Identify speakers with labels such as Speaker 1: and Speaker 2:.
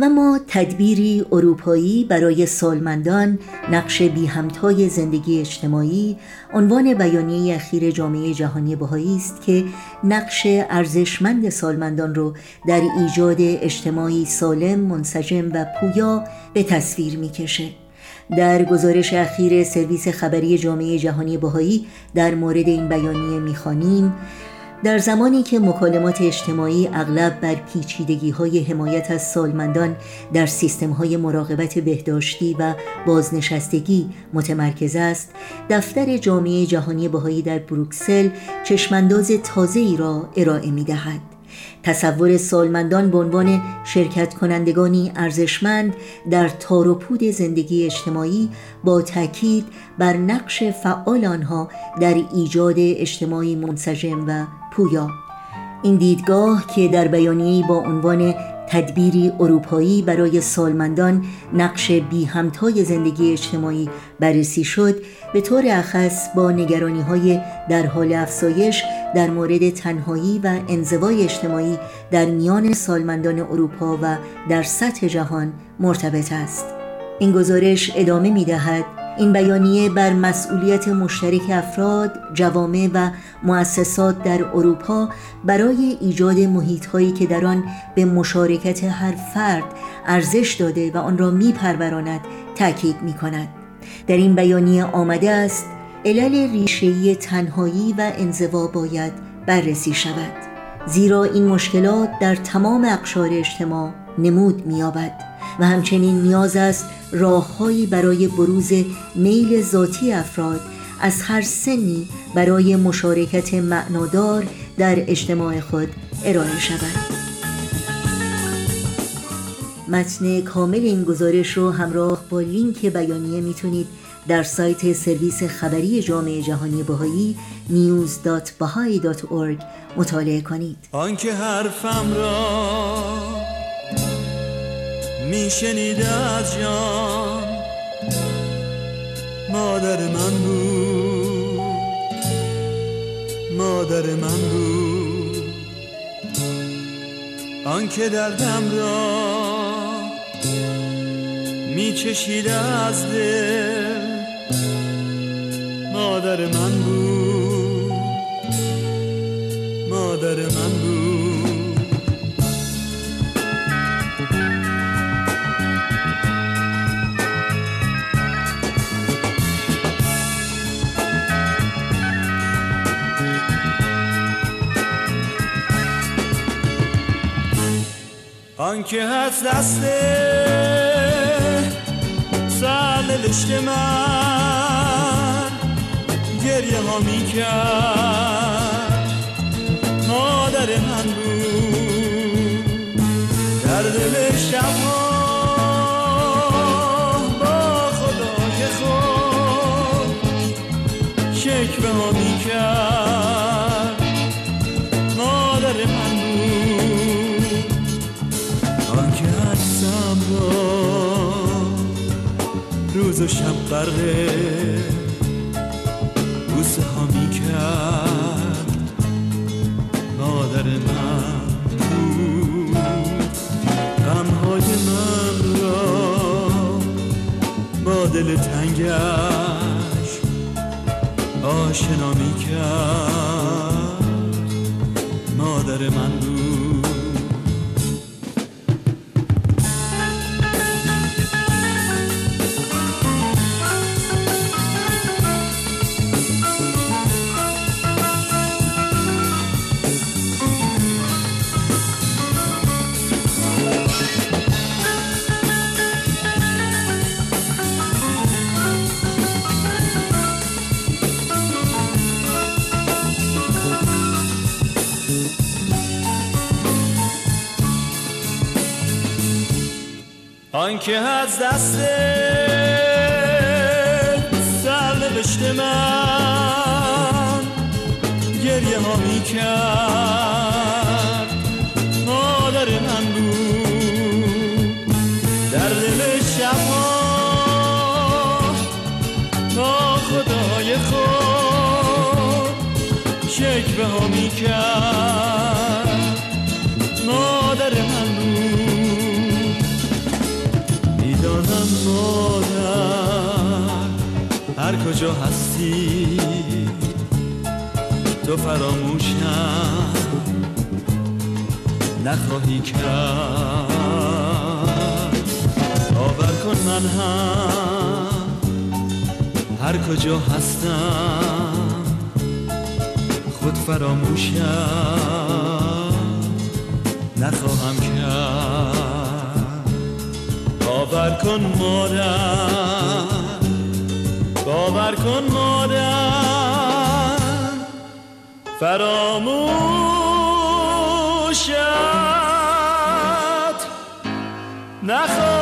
Speaker 1: و ما تدبیری اروپایی برای سالمندان نقش بی همتای زندگی اجتماعی عنوان بیانیه اخیر جامعه جهانی بهایی است که نقش ارزشمند سالمندان را در ایجاد اجتماعی سالم، منسجم و پویا به تصویر می‌کشه. در گزارش اخیر سرویس خبری جامعه جهانی بهایی در مورد این بیانیه می‌خوانیم در زمانی که مکالمات اجتماعی اغلب بر پیچیدگی های حمایت از سالمندان در سیستم های مراقبت بهداشتی و بازنشستگی متمرکز است دفتر جامعه جهانی بهایی در بروکسل چشمانداز تازه ای را ارائه می دهد. تصور سالمندان به عنوان شرکت کنندگانی ارزشمند در تار و پود زندگی اجتماعی با تاکید بر نقش فعال آنها در ایجاد اجتماعی منسجم و پویا. این دیدگاه که در بیانیه‌ای با عنوان تدبیری اروپایی برای سالمندان نقش بی همتای زندگی اجتماعی بررسی شد به طور اخص با نگرانی های در حال افزایش در مورد تنهایی و انزوای اجتماعی در میان سالمندان اروپا و در سطح جهان مرتبط است. این گزارش ادامه می دهد این بیانیه بر مسئولیت مشترک افراد، جوامع و مؤسسات در اروپا برای ایجاد محیطهایی که در آن به مشارکت هر فرد ارزش داده و آن را میپروراند تاکید می کند. در این بیانیه آمده است علل ریشه‌ای تنهایی و انزوا باید بررسی شود زیرا این مشکلات در تمام اقشار اجتماع نمود می‌یابد و همچنین نیاز است راههایی برای بروز میل ذاتی افراد از هر سنی برای مشارکت معنادار در اجتماع خود ارائه شود. متن کامل این گزارش رو همراه با لینک بیانیه می‌تونید در سایت سرویس خبری جامعه جهانی بهایی news.bahai.org مطالعه کنید.
Speaker 2: آنکه حرفم را میشنیده از جان. مادر من بود. مادر من بود. آنکه دردم را میچشیده از دل. مادر من بود. مادر من بود. آنکه هست دست سرنوشت من. گریه ها می کرد مادر من بود. در دل شبها با خدای خود شکوه ها روز و شب غرقه بوسه ها می کرد. مادر من بود. غمهای من را با دل تنگش آشنا می کرد. مادر من بود. آنکه از دست سرنوشت من گریه ها می کرد مادر من بود. در دل شبها با خدای خود شکوه ها می کرد کجا هستی؟ تو فراموشم نخواهی کرد. باور کن من هم هر کجا هستم خود فراموشم نخواهم کرد. باور کن مادر باور کن مادر فراموشت. نخواهم